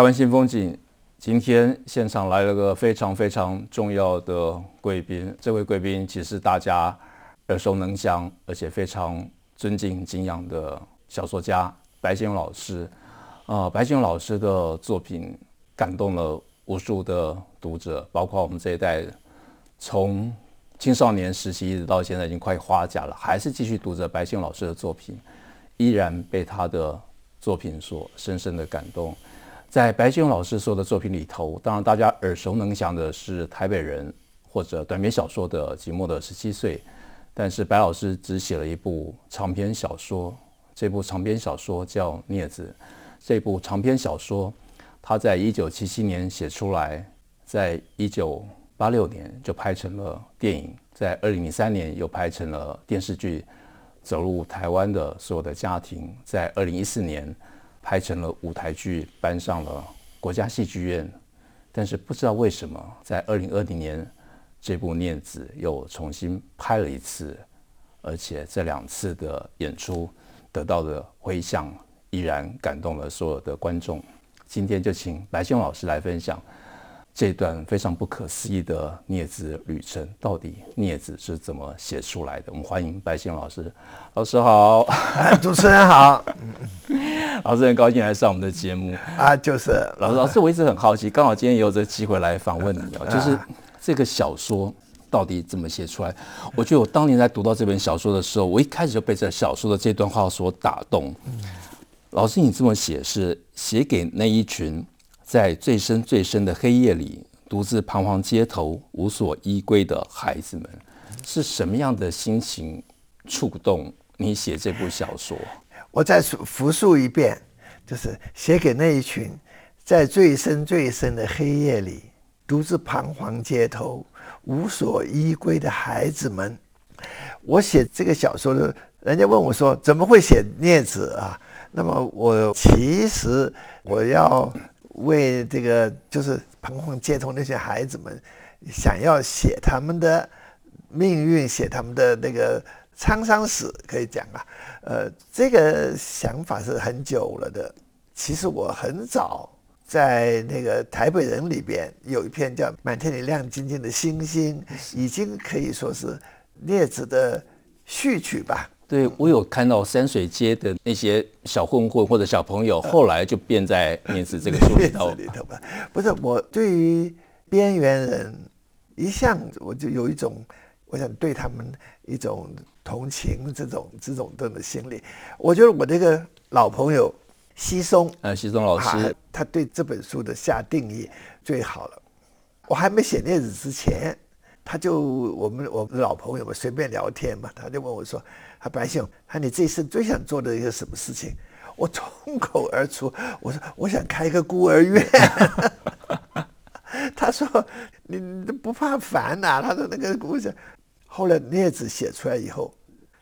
台湾新风景，今天现场来了个非常非常重要的贵宾。这位贵宾其实大家耳熟能详，而且非常尊敬敬仰的小说家白先勇老师。啊、呃，白先勇老师的作品感动了无数的读者，包括我们这一代，从青少年时期一直到现在已经快花甲了，还是继续读着白先勇老师的作品，依然被他的作品所深深的感动。在白先勇老师所有的作品里头，当然大家耳熟能详的是《台北人》或者短篇小说的《寂寞的十七岁》，但是白老师只写了一部长篇小说，这部长篇小说叫《镊子》。这部长篇小说，他在一九七七年写出来，在一九八六年就拍成了电影，在二零零三年又拍成了电视剧，走入台湾的所有的家庭，在二零一四年拍成了舞台剧，搬上了国家戏剧院。但是不知道为什么，在二零二零年，这部《念子》又重新拍了一次，而且这两次的演出得到的回响。依然感动了所有的观众。今天就请白先老师来分享这段非常不可思议的镊子旅程。到底镊子是怎么写出来的？我们欢迎白先老师。老师好，主持人好。老师很高兴来上我们的节目啊，就是老师。老师，我一直很好奇，刚好今天也有这个机会来访问你哦，就是这个小说到底怎么写出来？我觉得我当年在读到这本小说的时候，我一开始就被这小说的这段话所打动。老师，你这么写是写给那一群在最深最深的黑夜里独自彷徨街头、无所依归的孩子们，是什么样的心情触动你写这部小说？我再复述一遍，就是写给那一群在最深最深的黑夜里独自彷徨街头、无所依归的孩子们。我写这个小说的，人家问我说：“怎么会写镊子啊？”那么我其实我要为这个就是彷徨街头那些孩子们，想要写他们的命运，写他们的那个沧桑史，可以讲啊，呃，这个想法是很久了的。其实我很早在那个台北人里边有一篇叫《满天里亮晶晶的星星》，已经可以说是列子的序曲吧。对，我有看到山水街的那些小混混或者小朋友，后来就变在面子这个书里头。里头吧，不是我对于边缘人一向我就有一种，我想对他们一种同情这种这种这种心理。我觉得我这个老朋友西松，呃，西松老师他，他对这本书的下定义最好了。我还没写镊子之前。他就我们我们老朋友嘛，随便聊天嘛，他就问我说：“他白先勇，他你这一生最想做的一个什么事情？”我冲口而出，我说：“我想开一个孤儿院。” 他说：“你你不怕烦呐、啊？”他说：“那个故事。”后来镊子写出来以后，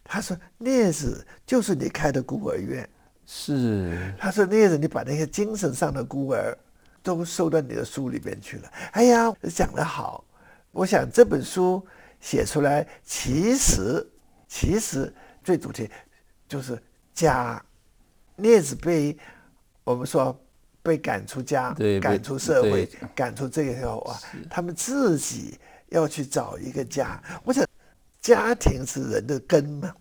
他说：“镊子就是你开的孤儿院。”是。他说：“镊子，你把那些精神上的孤儿都收到你的书里边去了。”哎呀，讲得好。我想这本书写出来，其实其实最主题就是家。列子被我们说被赶出家，赶出社会，赶出这个以后啊，他们自己要去找一个家。我想，家庭是人的根嘛，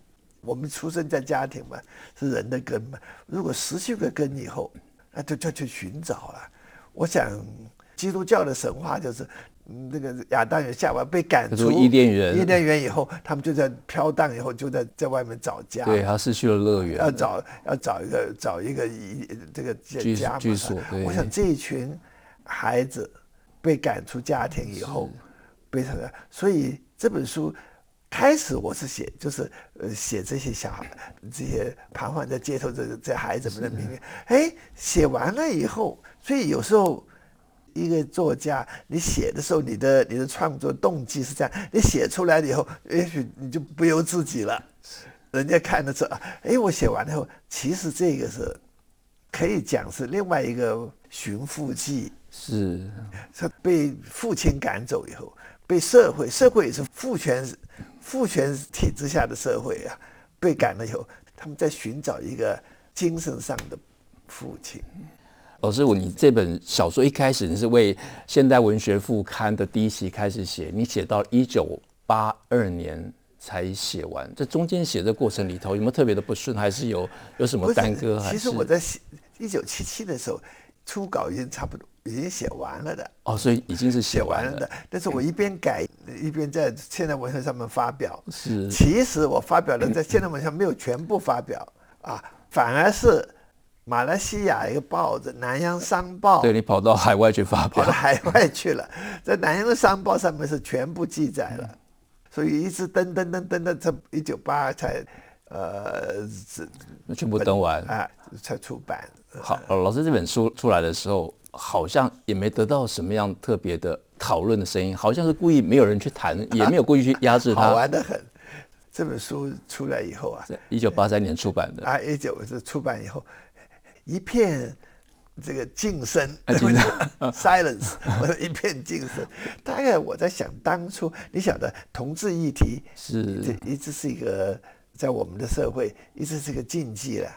我们出生在家庭嘛，是人的根嘛。如果失去个根以后，那就就去寻找了。我想，基督教的神话就是。那个亚当与夏娃被赶出伊甸园，伊甸园以后，他们就在飘荡，以后就在在外面找家。对，他失去了乐园，要找要找一个找一个一这个家嘛。居所。我想这一群孩子被赶出家庭以后，被什么？所以这本书开始我是写，就是呃写这些小孩，这些彷徨在街头这这孩子们的命运。哎，写完了以后，所以有时候一个作家，你写的时候，你的你的创作动机是这样，你写出来了以后，也许你就不由自己了。人家看的时候，哎，我写完了以后，其实这个是可以讲是另外一个寻父记，是是被父亲赶走以后。被社会，社会也是父权，父权体制下的社会啊，被赶了以后，他们在寻找一个精神上的父亲。老师，我你这本小说一开始你是为《现代文学副刊》的第一期开始写，你写到一九八二年才写完，这中间写的过程里头有没有特别的不顺，还是有有什么耽搁？其实我在写一九七七的时候，初稿已经差不多。已经写完了的哦，所以已经是写完了，的。但是我一边改一边在现代文学上面发表。是，其实我发表的在现代文学上没有全部发表啊，反而是马来西亚一个报纸《南洋商报》。对，你跑到海外去发表，跑到海外去了，在《南洋商报》上面是全部记载了，所以一直登登登登到这一九八二才呃是全部登完啊，才出版。好，老师这本书出来的时候。好像也没得到什么样特别的讨论的声音，好像是故意没有人去谈，也没有故意去压制它。好玩得很。这本书出来以后啊，一九八三年出版的啊，一九是出版以后，一片这个静声，silence，一片静声。大概我在想，当初你晓得同志议题是。这一直是一个在我们的社会一直是个禁忌了。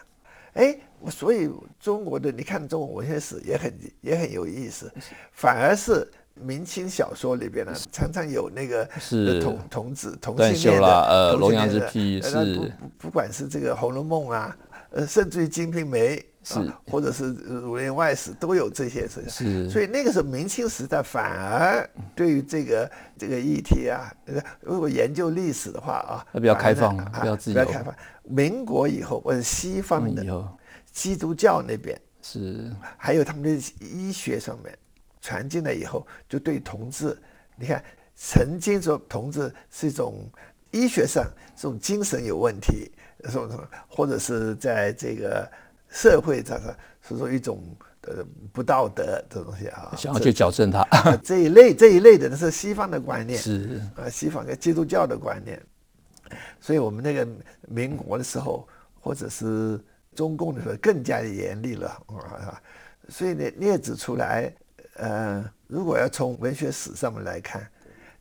哎，我所以中国的你看中国文学史也很也很有意思，反而是明清小说里边呢，常常有那个是。同同子同性恋的，呃，龙阳之癖是不不不管是这个《红楼梦》啊，呃，甚至于《金瓶梅》是，或者是《儒林外史》都有这些事情。是，所以那个时候明清时代反而对于这个这个议题啊，如果研究历史的话啊，比较开放，比较自由，比较开放。民国以后，或者西方的基督教那边是，还有他们的医学上面传进来以后，就对同志，你看曾经说同志是一种医学上这种精神有问题，什么什么，或者是在这个社会上是说一种呃不道德的东西啊，想要去矫正它这一类这一类的是西方的观念，是啊，西方跟基督教的观念。所以我们那个民国的时候，或者是中共的时候，更加严厉了啊。所以呢，列子出来，呃，如果要从文学史上面来看，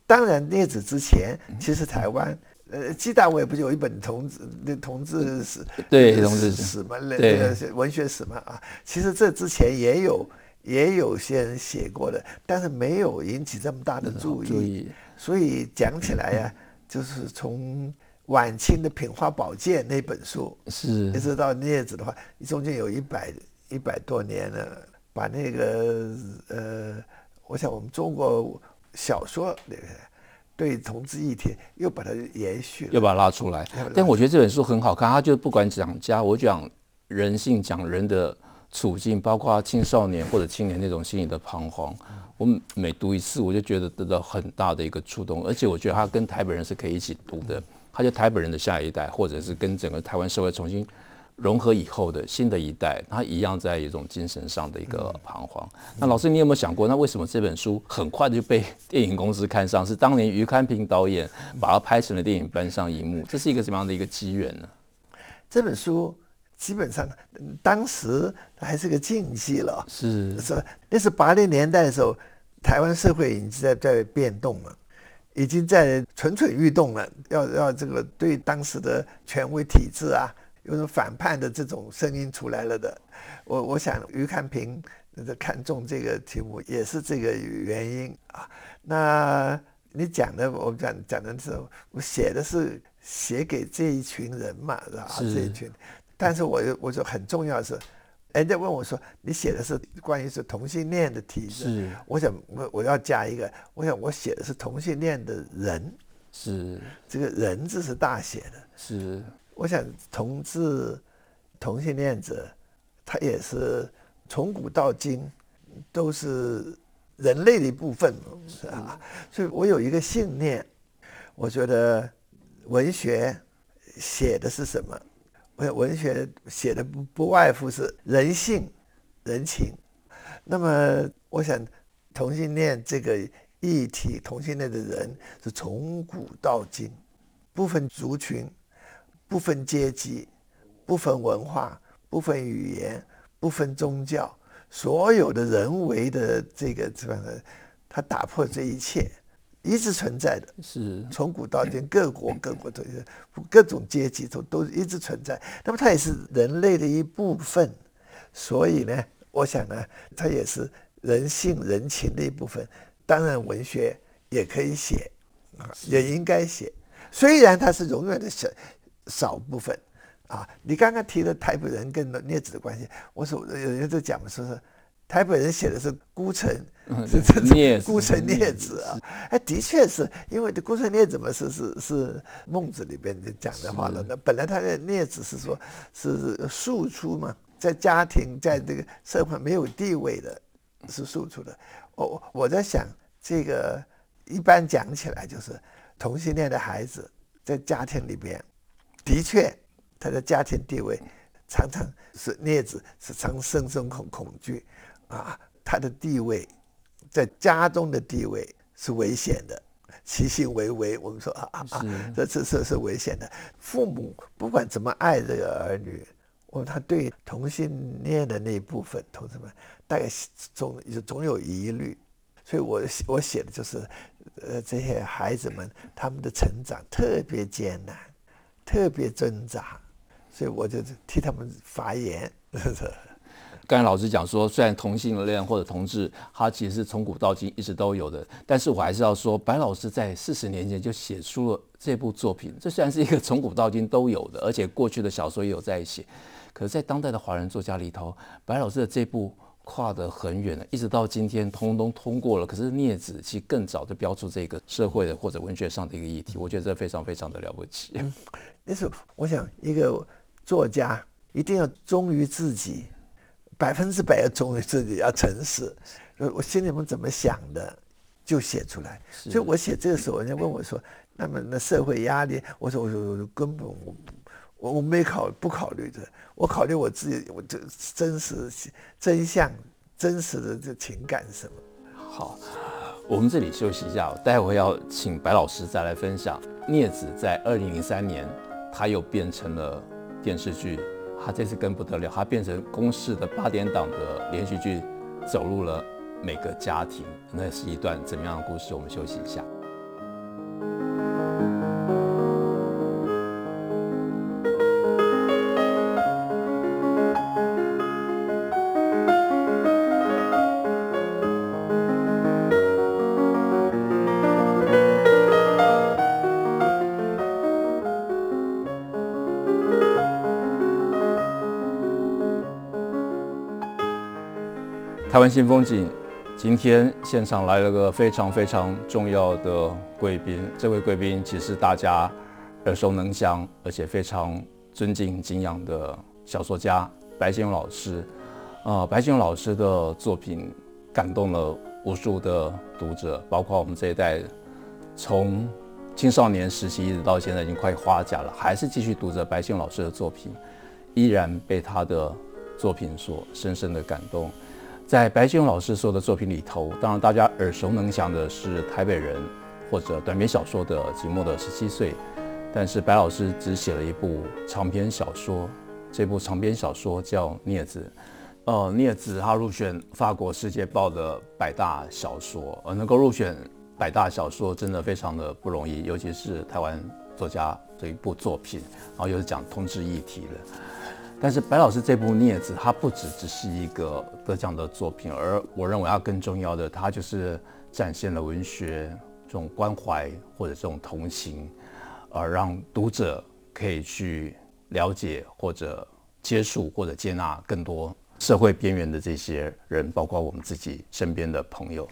当然列子之前，其实台湾，呃，鸡蛋我也不是有一本同志那同志史，对同志史嘛，那个文学史嘛啊。其实这之前也有也有些人写过的，但是没有引起这么大的注意。注意。所以讲起来呀。就是从晚清的《品花宝鉴》那本书，是一直到镊子的话，中间有一百一百多年了，把那个呃，我想我们中国小说那个对同志议题又把它延续，又把它拉出来。但我觉得这本书很好看，它就不管讲家，我讲人性，讲人的处境，包括青少年或者青年那种心理的彷徨。我每读一次，我就觉得得到很大的一个触动，而且我觉得他跟台北人是可以一起读的。他就台北人的下一代，或者是跟整个台湾社会重新融合以后的新的一代，他一样在一种精神上的一个彷徨。那老师，你有没有想过，那为什么这本书很快就被电影公司看上？是当年余康平导演把它拍成了电影，搬上荧幕，这是一个什么样的一个机缘呢？这本书。基本上，当时还是个禁忌了。是是，那是八零年代的时候，台湾社会已经在在变动了，已经在蠢蠢欲动了。要要这个对当时的权威体制啊，有种反叛的这种声音出来了的。我我想于看平看中这个题目也是这个原因啊。那你讲的，我讲讲的时候，我写的是写给这一群人嘛，是吧？是这一群。但是我我说很重要的是，人家问我说，你写的是关于是同性恋的题字，是，我想我我要加一个，我想我写的是同性恋的人，是，这个人字是大写的，是，我想同志同性恋者，他也是从古到今都是人类的一部分，是啊，所以我有一个信念，我觉得文学写的是什么？文文学写的不不外乎是人性、人情。那么，我想同性恋这个议题，同性恋的人是从古到今，部分族群，不分阶级，不分文化，不分语言，不分宗教，所有的人为的这个这样的，他打破这一切。一直存在的，是从古到今，各国各国都，各种阶级都都一直存在。那么它也是人类的一部分，所以呢，我想呢，它也是人性人情的一部分。当然，文学也可以写，也应该写。虽然它是永远的小少部分啊。你刚刚提的台北人跟镊子的关系，我说有人都讲说是。台北人写的是孤城，是这种孤城镊子啊，哎，的确是因为这孤城镊子嘛，是是是孟子里边讲的话了。那本来他的镊子是说，是庶出嘛，在家庭在这个社会没有地位的，是庶出的。我我在想，这个一般讲起来就是同性恋的孩子在家庭里边，的确他的家庭地位常常是镊子时常生生恐恐惧。啊，他的地位，在家中的地位是危险的，其行为为，我们说啊啊啊，这这这是危险的。父母不管怎么爱这个儿女，我他对同性恋的那一部分同志们，大概总总有疑虑，所以我我写的就是，呃，这些孩子们他们的成长特别艰难，特别挣扎，所以我就替他们发言。刚才老师讲说，虽然同性恋或者同志，他其实是从古到今一直都有的，但是我还是要说，白老师在四十年前就写出了这部作品。这虽然是一个从古到今都有的，而且过去的小说也有在写，可是，在当代的华人作家里头，白老师的这部跨得很远了，一直到今天通通通过了。可是镊子其实更早就标出这个社会的或者文学上的一个议题，我觉得这非常非常的了不起。嗯，那是我想一个作家一定要忠于自己。百分之百要忠于自己，要诚实。我心里面怎么想的，就写出来。所以我写这个时候，人家问我说：“那么那社会压力？”我说：“我说我根本我我我没考不考虑的，我考虑我自己，我这真实真相真实的这情感是什么？”好，我们这里休息一下，待会要请白老师再来分享。镊子在二零零三年，他又变成了电视剧。他这次更不得了，他变成公式的八点档的连续剧，走入了每个家庭。那是一段怎么样的故事？我们休息一下。台湾新风景，今天现场来了个非常非常重要的贵宾。这位贵宾其实大家耳熟能详，而且非常尊敬敬仰的小说家白先勇老师。呃，白先勇老师的作品感动了无数的读者，包括我们这一代，从青少年时期一直到现在已经快花甲了，还是继续读着白先勇老师的作品，依然被他的作品所深深的感动。在白先勇老师所有的作品里头，当然大家耳熟能详的是《台北人》或者短篇小说的《寂寞的十七岁》，但是白老师只写了一部长篇小说，这部长篇小说叫《镊子》。呃，镊子他入选法国《世界报》的百大小说，呃，能够入选百大小说真的非常的不容易，尤其是台湾作家这一部作品，然后又是讲同志议题的。但是白老师这部《镊子》，它不只只是一个得奖的作品，而我认为它更重要的，它就是展现了文学这种关怀或者这种同情，而让读者可以去了解或者接触或者接纳更多社会边缘的这些人，包括我们自己身边的朋友。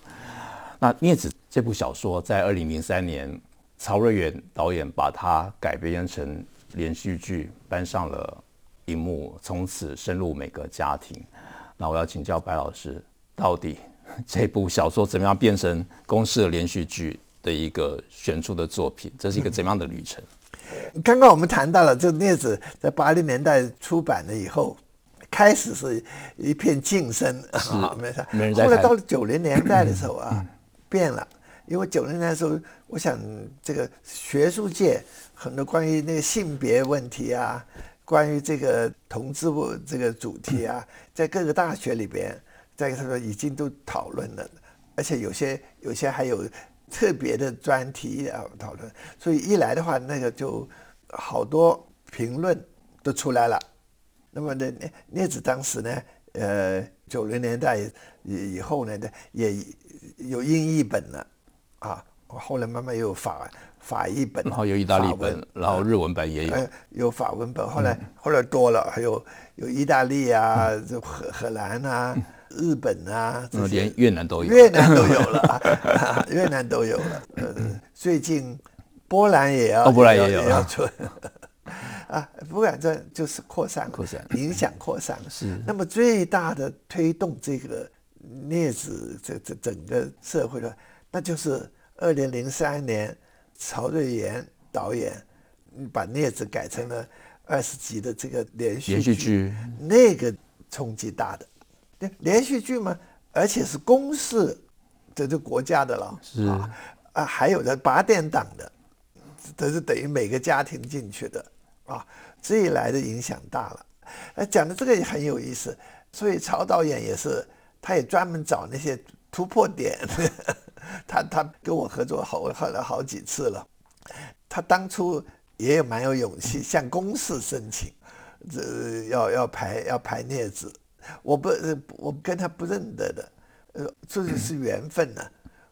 那《镊子》这部小说在二零零三年，曹瑞原导演把它改编成连续剧，搬上了。荧幕从此深入每个家庭。那我要请教白老师，到底这部小说怎么样变成公式的连续剧的一个选出的作品？这是一个怎么样的旅程？刚刚我们谈到了这镊子在八零年代出版了以后，开始是一片静声 啊，没事。没人。后来到了九零年代的时候啊，嗯、变了，因为九零年代的时候，我想这个学术界很多关于那个性别问题啊，关于这个同志这个主题啊，在各个大学里边，在他说已经都讨论了，而且有些有些还有特别的专题啊讨论，所以一来的话，那个就好多评论都出来了。那么呢，镊子当时呢，呃，九零年代以以后呢，也有英译本了，啊，后来慢慢又有法法译本，然后有意大利本，然后日文版也有，呃、有法文本，后来、嗯、后来多了，还有有意大利啊，这荷、嗯、荷兰啊，嗯、日本啊，连越南都有，越南都有了，啊、越南都有了，呃，最近波兰也要，哦、波兰也有，也要出。啊，不管这就是扩散，扩散。影响扩散是。那么最大的推动这个镊子这这整个社会的，那就是二零零三年曹瑞妍导演把镊子改成了二十集的这个连续剧，连续剧那个冲击大的。连续剧嘛，而且是公视这是国家的了，是啊，啊还有的八点档的，这是等于每个家庭进去的。啊，这一来的影响大了，呃，讲的这个也很有意思，所以曹导演也是，他也专门找那些突破点，他他跟我合作好好了好几次了，他当初也有蛮有勇气向公司申请，这要要排要排镊子，我不我跟他不认得的，呃，这就是缘分呢、啊。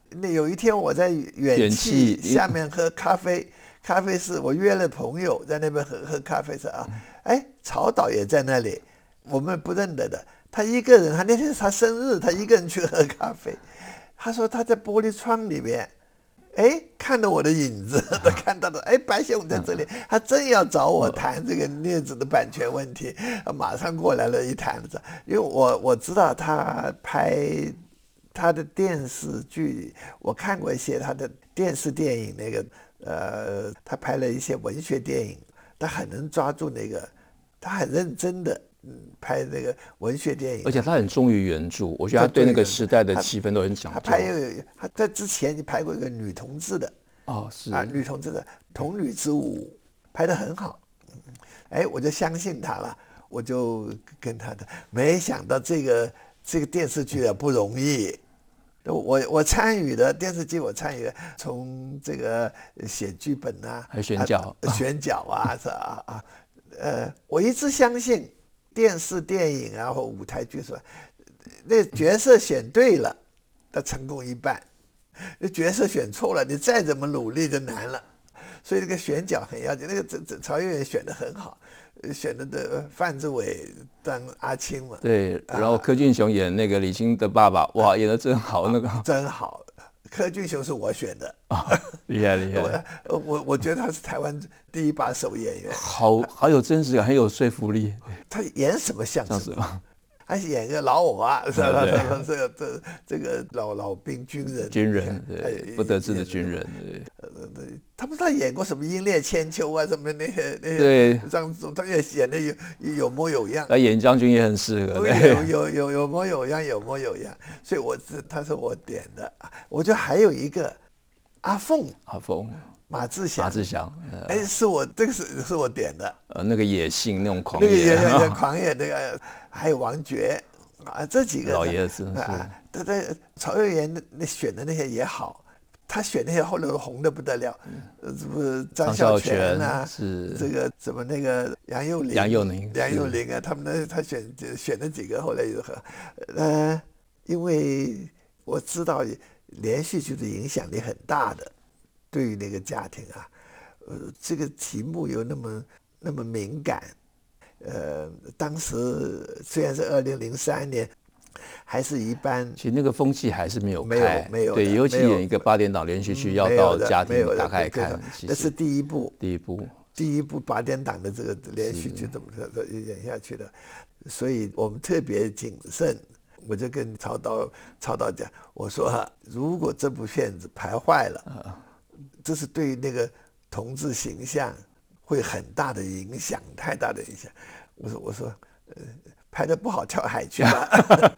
那有一天我在远气下面喝咖啡。咖啡室，我约了朋友在那边喝喝咖啡是啊，哎，曹导也在那里，我们不认得的。他一个人，他那天是他生日，他一个人去喝咖啡。他说他在玻璃窗里面，哎，看到我的影子，他 看到了，哎，白先在这里，他正要找我谈这个镊子的版权问题，马上过来了一谈子，因为我我知道他拍他的电视剧，我看过一些他的电视电影那个。呃，他拍了一些文学电影，他很能抓住那个，他很认真的，嗯，拍那个文学电影，而且他很忠于原著，我觉得他对那个时代的气氛都很讲究。他拍有他在之前就拍过一个女同志的，哦，是。啊，女同志的童女之舞，拍的很好，哎，我就相信他了，我就跟他的，没想到这个这个电视剧啊不容易。我我参与的电视剧，我参与的，从这个写剧本啊，还选角，啊、选角啊，是啊啊，呃，我一直相信电视电影啊或舞台剧是吧，那角色选对了，他成功一半；那角色选错了，你再怎么努力就难了。所以这个选角很要紧，那个这这曹月选的很好。选的的范志伟当阿青嘛，对，然后柯俊雄演那个李青的爸爸，啊、哇，演的真好，那个真好。柯俊雄是我选的啊，厉害厉害。我我我觉得他是台湾第一把手演员，好好有真实感，很有说服力。他演什么像什么。还是演一个老偶啊，是吧？这个这这个老老兵军人，军人对，不得志的军人对。他不知道演过什么《英烈千秋》啊，什么那些那些。对，张总他也演的有有模有样。那演将军也很适合。有有有有模有样，有模有样。所以我是他是我点的，我觉得还有一个阿凤，阿凤。马志祥，马志祥，哎，是我这个是是我点的，呃，那个野性，那种狂野，那个野野 狂野，那个还有王珏啊，这几个老爷子啊，他在曹瑞妍那选的那些也好，他选那些后来都红的不得了，呃，什么张孝全啊，是这个什么那个杨佑宁，杨佑宁，杨佑宁啊，他们那他选选了几个后来又和，呃，因为我知道连续剧的影响力很大的。对于那个家庭啊，呃，这个题目又那么那么敏感，呃，当时虽然是二零零三年，还是一般，其实那个风气还是没有开，没有没有，对，尤其演一个八点档连续剧要到家庭打开看，那是第一部，第一部，第一部八点档的这个连续剧怎么演下去的，所以我们特别谨慎，我就跟曹导曹导讲，我说如果这部片子排坏了。这是对那个同志形象，会很大的影响，太大的影响。我说我说，呃，拍的不好跳海去吧。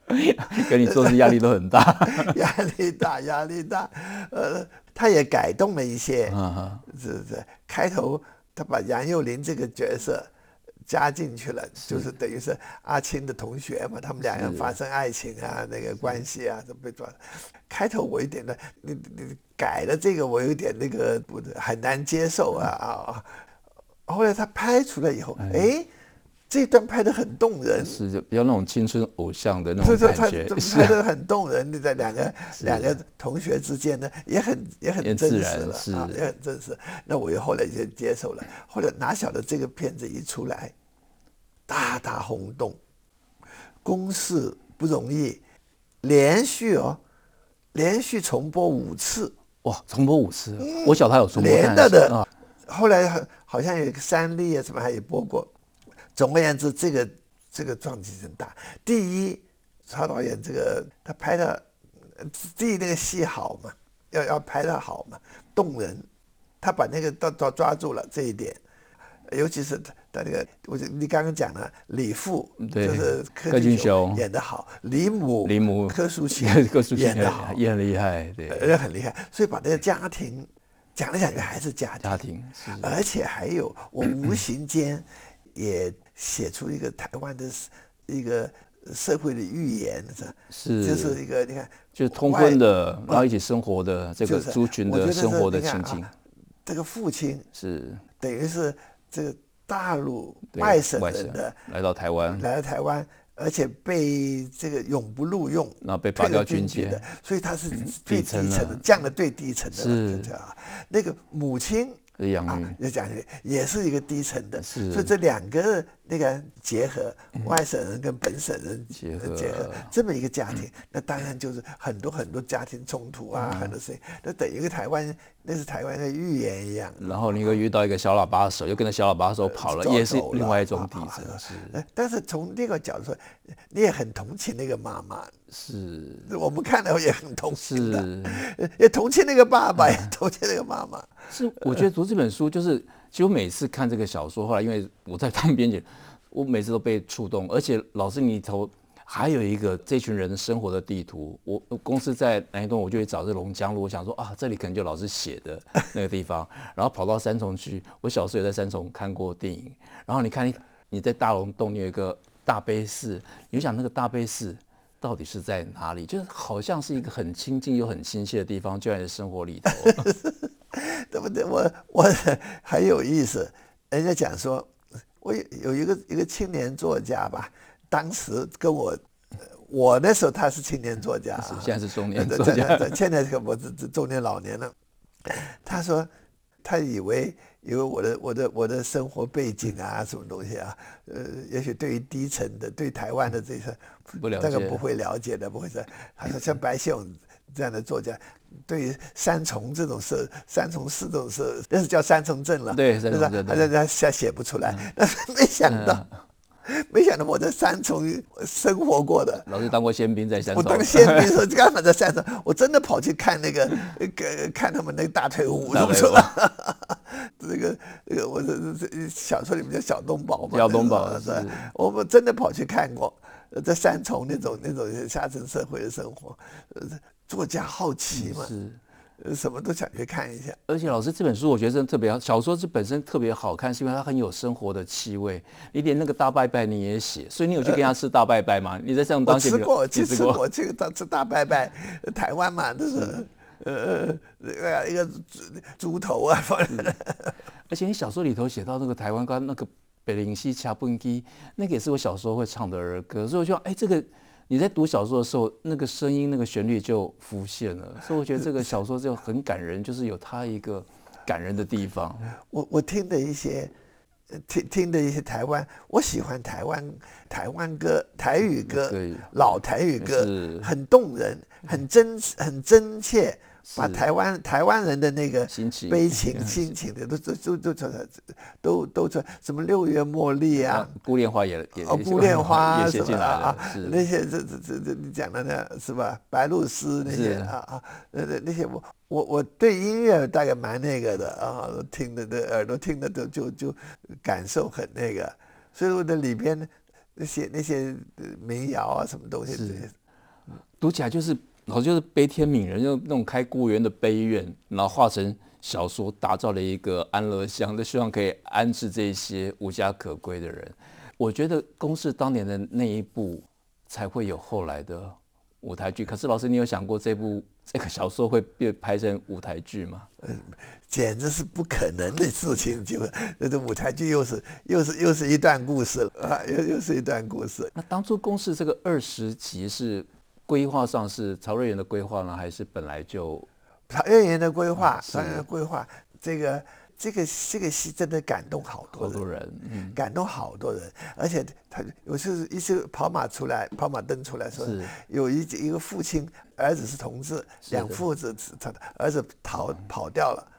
跟你做事压力都很大，压力大，压力大。呃，他也改动了一些，是是。开头他把杨佑宁这个角色加进去了，是就是等于是阿青的同学嘛，他们两人发生爱情啊，那个关系啊，都被抓。开头我有点的，你你改了这个，我有点那个不很难接受啊啊。后来他拍出来以后，哎。哎这一段拍的很动人，是就比较那种青春偶像的那种感觉，拍得很动人。你在两个两个同学之间呢，也很也很真实了啊，也很真实。那我又后来就接受了。后来哪晓得这个片子一出来，大大轰动，公视不容易，连续哦，连续重播五次，哇，重播五次，我晓得他有重播，连着的。后来好像有一个三立啊什么，还也播过。总而言之，这个这个撞击很大。第一，曹导演这个他拍的，第一那个戏好嘛，要要拍的好嘛，动人。他把那个都都抓住了这一点，尤其是他他那个，我就你刚刚讲了李父，对就是柯俊雄演的好，李母李母 柯淑琴演的好，也很厉害，对，也很厉害。所以把这个家庭讲来讲去还是家庭，家庭，而且还有我无形间也。写出一个台湾的一个社会的寓言，是，就是一个你看，就是通婚的，然后一起生活的这个族群的生活的情景。这个父亲是。等于是这个大陆外省人的来到台湾，来到台湾，而且被这个永不录用，然后被拔掉军阶的，所以他是最底层的，降了最低层的，是。那个母亲。养育，也讲也是一个低层的，是。所以这两个那个结合，外省人跟本省人结合。结合这么一个家庭，那当然就是很多很多家庭冲突啊，很多事情，那等于一个台湾，那是台湾的寓言一样。然后你又遇到一个小喇叭手，又跟着小喇叭手跑了，也是另外一种底层。是，但是从另一个角度说，你也很同情那个妈妈。是，我们看了也很同情的，也同情那个爸爸，也同情那个妈妈。是，我觉得读这本书就是，其实我每次看这个小说，后来因为我在当编辑，我每次都被触动。而且老师你头还有一个这群人生活的地图。我公司在南一东，我就会找这龙江路，我想说啊，这里可能就老师写的那个地方。然后跑到三重去，我小时候也在三重看过电影。然后你看你在大龙洞，你有一个大悲寺，你就想那个大悲寺到底是在哪里？就是好像是一个很清近又很亲切的地方，就在你的生活里头。对不对？我我 很有意思，人家讲说，我有一个一个青年作家吧，当时跟我，我那时候他是青年作家，现在是中 年作家，现在可不是中年老年了。他说，他以为因为我的我的我的生活背景啊，什么东西啊，呃，也许对于低层的对台湾的这些，不了解，这个不会了解的，不会是。他说像白先勇这样的作家。对于三重这种事，三重四这种事，那是叫三重症了。对，三重症。他他写写不出来，但是没想到，没想到我在三重生活过的。老师当过宪兵，在三重。我当宪兵时候，刚好在三重，我真的跑去看那个，个看他们那个大腿舞，是不是？这个这个，我这这小说里面叫小东宝嘛。小东宝是。我们真的跑去看过，在三重那种那种下层社会的生活，作家好奇嘛，是，什么都想去看一下。而且老师这本书，我觉得真的特别好。小说是本身特别好看，是因为它很有生活的气味。你连那个大拜拜你也写，所以你有去跟他吃大拜拜吗？你在这种当时我吃过，去吃过，去他吃大拜拜，台湾嘛，就是呃呃一个猪猪头啊。而且你小说里头写到那个台湾跟那个北林西恰蹦基，那个也是我小时候会唱的儿歌。所以我就哎这个。你在读小说的时候，那个声音、那个旋律就浮现了，所以我觉得这个小说就很感人，就是有它一个感人的地方。我我听的一些，听听的一些台湾，我喜欢台湾台湾歌、台语歌，老台语歌，很动人，很真很真切，把台湾台湾人的那个心情、悲情、心情的都都都都出来，都都出什么六月茉莉啊，孤恋花也也哦，孤恋花 也写进来啊，那些这这这这你讲的那是吧？白露丝那些啊啊，那那那些我我我对音乐大概蛮那个的啊，听的的耳朵听的都就就感受很那个，所以我的里边那些那些民谣啊什么东西，是。读起来就是。然后就是悲天悯人，就那种开孤园的悲怨，然后化成小说，打造了一个安乐乡，就希望可以安置这些无家可归的人。我觉得公式当年的那一部才会有后来的舞台剧。可是老师，你有想过这部这个小说会被拍成舞台剧吗？嗯，简直是不可能的事情。就那个舞台剧又是又是又是一段故事了啊，又又是一段故事。那当初公式这个二十集是？规划上是曹瑞元的规划呢，还是本来就曹瑞元的规划？曹瑞元的规划，这个这个这个戏真的感动好多人，好多人，嗯，感动好多人，而且他有时候一些跑马出来，跑马灯出来说，有一一个父亲，儿子是同志，两父子，他儿子逃跑掉了，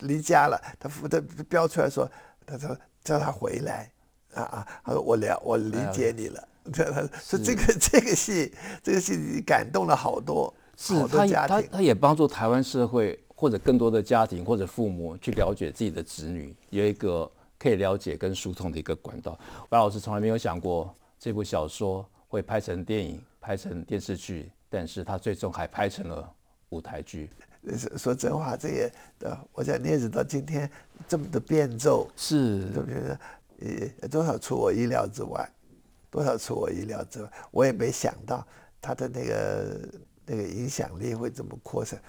离家了，他父他标出来说，他说叫他回来，啊啊，他说我了，我理解你了。是这个 这个戏，这个戏感动了好多，是好多家庭。他他也帮助台湾社会或者更多的家庭或者父母去了解自己的子女，有一个可以了解跟疏通的一个管道。白老师从来没有想过这部小说会拍成电影、拍成电视剧，但是他最终还拍成了舞台剧。说真话，这也，我想你也知道，今天这么的变奏，是，对不对？呃，多少出我意料之外。多少出我意料之外，我也没想到他的那个那个影响力会这么扩散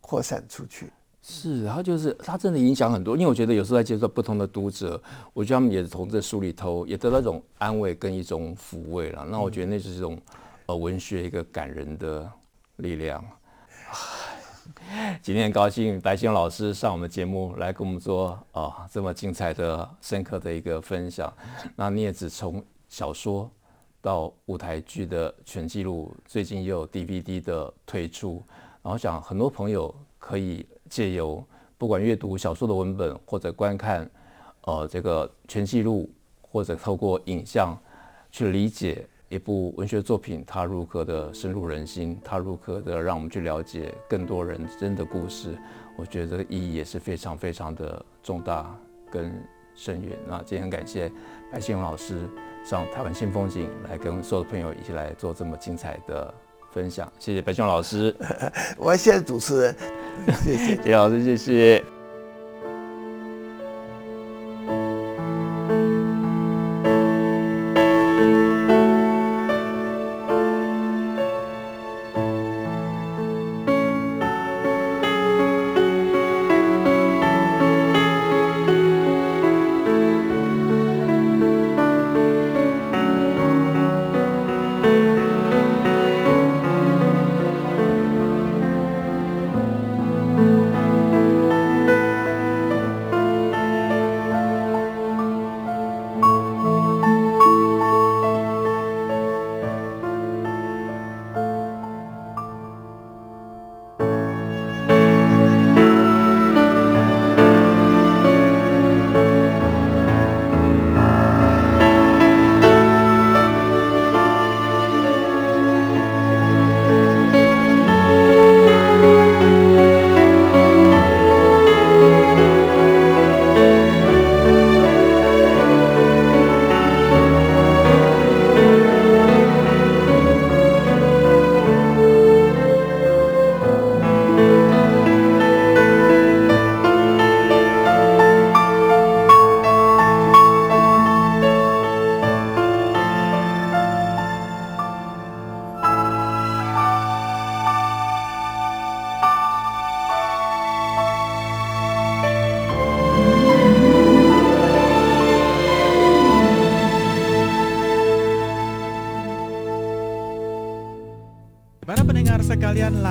扩散出去。是，然后就是他真的影响很多，因为我觉得有时候在接触不同的读者，我觉得他们也从这书里头也得到一种安慰跟一种抚慰了。那我觉得那是一种呃文学一个感人的力量。今天很高兴白先勇老师上我们节目来跟我们做啊、呃、这么精彩的深刻的一个分享。那你也只从。小说到舞台剧的全记录，最近又有 DVD 的推出，然后想很多朋友可以借由不管阅读小说的文本，或者观看呃这个全记录，或者透过影像去理解一部文学作品，它如何的深入人心，它如何的让我们去了解更多人真的故事，我觉得这个意义也是非常非常的重大跟深远。那今天很感谢白先勇老师。上台湾新风景来跟所有的朋友一起来做这么精彩的分享，谢谢白熊老师，我谢谢主持人，谢。谢谢老师，谢谢。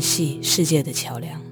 系世界的桥梁。